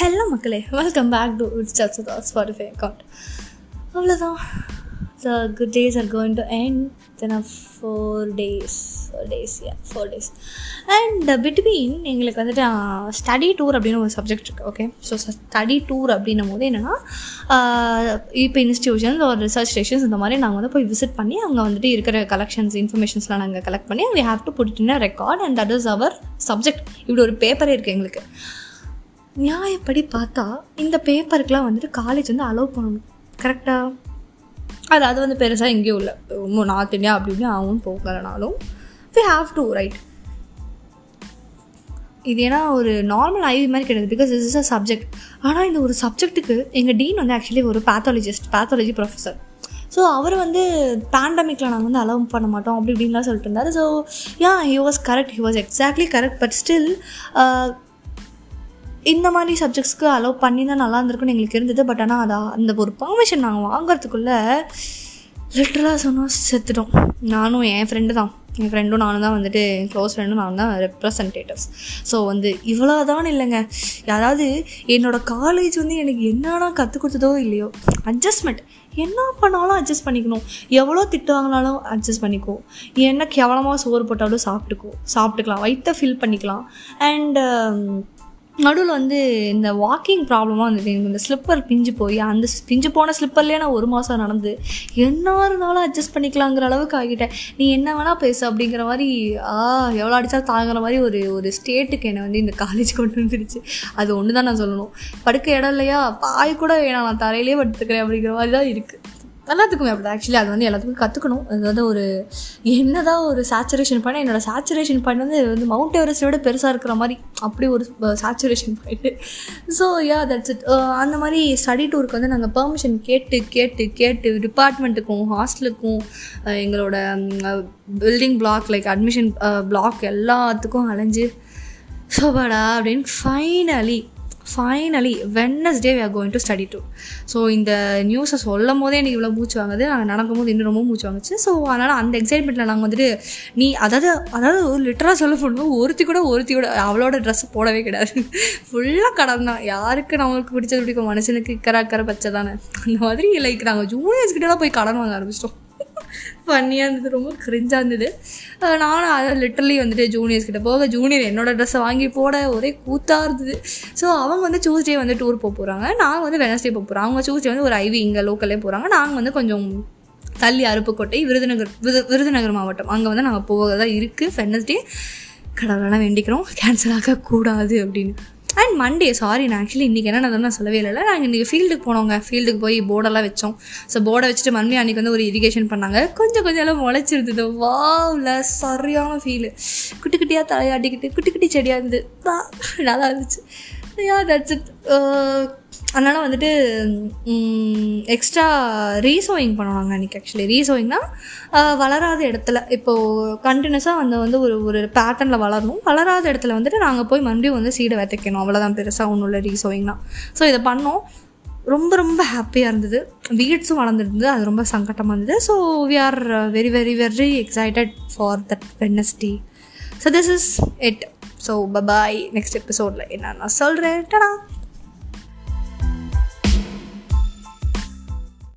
Hello மக்களே welcome back to it's just Spotify account அவ்வளோதான் the good days are going to end then four days four days yeah four days and between எங்களுக்கு வந்துட்டு uh, study tour அப்படின்னு ஒரு subject இருக்குது okay so study tour அப்படின்னும் போது என்னென்னா இப்போ இன்ஸ்டியூஷன்ஸ் ஒரு ரிசர்ச் ஸ்டேஷன்ஸ் இந்த மாதிரி நாங்கள் வந்து போய் விசிட் பண்ணி அங்கே வந்துட்டு இருக்கிற கலெக்ஷன்ஸ் இன்ஃபர்மேஷன்ஸ்லாம் நாங்கள் கலெக்ட் பண்ணி we have to put in record and that is our subject இப்படி ஒரு பேப்பரே இருக்குது எங்களுக்கு. நியாயப்படி பார்த்தா இந்த பேப்பருக்கெலாம் வந்துட்டு காலேஜ் வந்து அலோவ் பண்ணணும். கரெக்டாக அது அது வந்து பெருசாக எங்கேயும் இல்லை. ரொம்ப நார்த் இந்தியா அப்படின்னு அவனும் ஆகும் போகலனாலும் வி ஹாவ் டு ரைட் இது ஏன்னா ஒரு நார்மல் ஐவி மாதிரி கிடையாது because is is a subject ஆனால் இந்த ஒரு சப்ஜெக்ட்டுக்கு எங்கள் டீன் வந்து ஆக்சுவலி ஒரு பேத்தாலஜிஸ்ட் பேத்தாலஜி ப்ரொஃபஸர் ஸோ அவர் வந்து பேண்டமிக்கில் நாங்கள் வந்து அலோவ் பண்ண மாட்டோம் அப்படி இப்படின்லாம் சொல்லிட்டு இருந்தார். So yeah he was correct he was exactly correct but still இந்த மாதிரி சப்ஜெக்ட்ஸ்க்கு அலோவ் பண்ணி தான் நல்லா இருந்திருக்குன்னு எங்களுக்கு இருந்தது. பட் ஆனால் அதை அந்த ஒரு பர்மிஷன் நாங்கள் வாங்குறதுக்குள்ளே லிட்டரலாக சொன்னால் செத்துட்டோம். நானும் என் ஃப்ரெண்டு தான். என் ஃப்ரெண்டும் நானும் தான் வந்துட்டு க்ளோஸ் ஃப்ரெண்டும் நானும் தான் ரெப்ரசன்டேட்டிவ்ஸ் ஸோ வந்து இவ்வளோ தான் இல்லைங்க. யாராவது என்னோடய காலேஜ் வந்து எனக்கு என்னென்னா கற்றுக் கொடுத்ததோ இல்லையோ அட்ஜஸ்ட்மெண்ட் என்ன பண்ணாலும் அட்ஜஸ்ட் பண்ணிக்கணும். எவ்வளோ திட்டு வாங்கினாலும் அட்ஜஸ்ட் பண்ணிக்கோ. என்ன கேவலமாக சோறு போட்டாலும் சாப்பிட்டுக்கோ. சாப்பிட்டுக்கலாம். வயிற்ற ஃபில் பண்ணிக்கலாம். அண்டு நடுவில் வந்து இந்த வாக்கிங் ப்ராப்ளமாக வந்துட்டு எனக்கு இந்த ஸ்லிப்பர் பிஞ்சு போய் அந்த பிஞ்சு போன ஸ்லிப்பர்லேயே நான் ஒரு மாதம் நடந்து என்ன இருந்தாலும் அட்ஜஸ்ட் பண்ணிக்கலாங்கிற அளவுக்கு ஆகிட்டேன். நீ என்ன வேணால் பேசு அப்படிங்கிற மாதிரி ஆ எவ்வளோ அடித்தா தாங்குற மாதிரி ஒரு ஒரு ஸ்டேட்டுக்கு என்னை வந்து இந்த காலேஜ் கொண்டு வந்துருச்சு. அது ஒன்று தான் நான் சொல்லணும். படுக்க இடம் இல்லையா? பாய் கூட வேணாம் நான் தரையிலே படுத்துக்கிறேன் அப்படிங்கிற மாதிரி தான் இருக்குது எல்லாத்துக்குமே அப்படி ஆக்சுவலி அது வந்து எல்லாத்துக்கும் கற்றுக்கணும் அது வந்து ஒரு என்னதான் ஒரு சேச்சுரேஷன் பாயிண்ட் என்னோடய சேச்சுரேஷன் பாயிண்ட் வந்து வந்து மவுண்ட் எவரெஸ்டோட பெருசாக இருக்கிற மாதிரி அப்படி ஒரு saturation point so yeah that's it அந்த மாதிரி ஸ்டடி டூருக்கு வந்து நாங்கள் பெர்மிஷன் கேட்டு கேட்டு கேட்டு டிபார்ட்மெண்ட்டுக்கும் ஹாஸ்டலுக்கும் எங்களோட building block like admission block எல்லாத்துக்கும் அலைஞ்சு சோபாடா அப்படின்னு finally finally Wednesday we are going to study too so இந்த நியூஸை சொல்லும் போதே எனக்கு இவ்வளோ மூச்சு வாங்குது. நாங்கள் நடக்கும்போது இன்னும் ரொம்ப மூச்சு வாங்குச்சு. ஸோ அதனால் அந்த எக்ஸைட்மெண்ட்டில் நாங்கள் வந்துட்டு நீ அதாவது அதாவது லிட்டராக சொல்ல போடணும் ஒருத்தி கூட ஒருத்தி கூட அவளோட ட்ரெஸ் போடவே கிடையாது. ஃபுல்லாக கடன் தான். யாருக்கு நம்மளுக்கு பிடிச்சது பிடிக்கும்? மனுஷனுக்கு இக்கரை அக்கறை பச்சை தானே. அந்த மாதிரி லைக் நாங்கள் ஜூனியர்ஸ் கிட்டலாம் போய் கடன் வாங்க ஆரம்பிச்சிட்டோம். ஃபன்னியாக இருந்தது ரொம்ப கிரிஞ்சாக இருந்தது. நானும் அதை லிட்டரலி வந்துட்டு ஜூனியர்ஸ் கிட்ட போக ஜூனியர் என்னோடய ட்ரெஸ்ஸை வாங்கி போட ஒரே கூத்தாக இருந்தது. ஸோ அவங்க வந்து டியூஸ்டே வந்து டூர் போக போகிறாங்க நாங்கள் வந்து வெனஸ்டே போக போகிறோம் அவங்க டியூஸ்டே வந்து ஒரு ஐவி இங்கே லோக்கல்லே போகிறாங்க நாங்கள் வந்து கொஞ்சம் தள்ளி அருப்புக்கோட்டை விருதுநகர் விருது விருதுநகர் மாவட்டம். அங்கே வந்து நாங்கள் போகிறதா இருக்குது வெனஸ்டே கடவுளெல்லாம் வேண்டிக்கிறோம். கேன்சல் ஆகக்கூடாது அப்படின்னு. அண்ட் மண்டே சாரி நான் ஆக்சுவலி இன்றைக்கி என்ன நான் சொல்லவே இல்லை நாங்கள் இன்றைக்கி ஃபீல்டுக்கு போனோங்க. ஃபீல்டுக்கு போய் போர்டெல்லாம் வச்சோம். ஸோ போர்டை வச்சுட்டு மறுபடியும் அன்றைக்கி வந்து ஒரு இரிகேஷன் பண்ணாங்க. கொஞ்சம் கொஞ்சம் எல்லாம் முளைச்சிருந்தது. வாவில் சரியான ஃபீலு குட்டி குட்டியாக தலையாட்டிக்கிட்டு குட்டி குட்டி செடியாக இருந்து. நல்லா இருந்துச்சு. யா தட்ஸ் இட் அதனால் வந்துட்டு எக்ஸ்ட்ரா ரீசோயிங் பண்ணுவாங்க அன்றைக்கி ஆக்சுவலி ரீசோயிங்னா வளராத இடத்துல. இப்போது கண்டினியூஸாக அந்த வந்து ஒரு ஒரு பேட்டர்னில் வளரணும். வளராத இடத்துல வந்துட்டு நாங்கள் போய் மறுபடியும் வந்து சீடை விதைக்கணும். அவ்வளோதான் பெருசாக ஒன்றும் இல்லை ரீசோயிங்னா ஸோ இதை பண்ணோம். ரொம்ப ரொம்ப ஹாப்பியாக இருந்தது. வீட்ஸும் வளர்ந்துருந்தது. அது ரொம்ப சங்கட்டமாக இருந்தது. So we are very very very excited for that Wednesday so this is it so bye bye next எபிசோடில் என்ன நான் சொல்கிறேன் டடா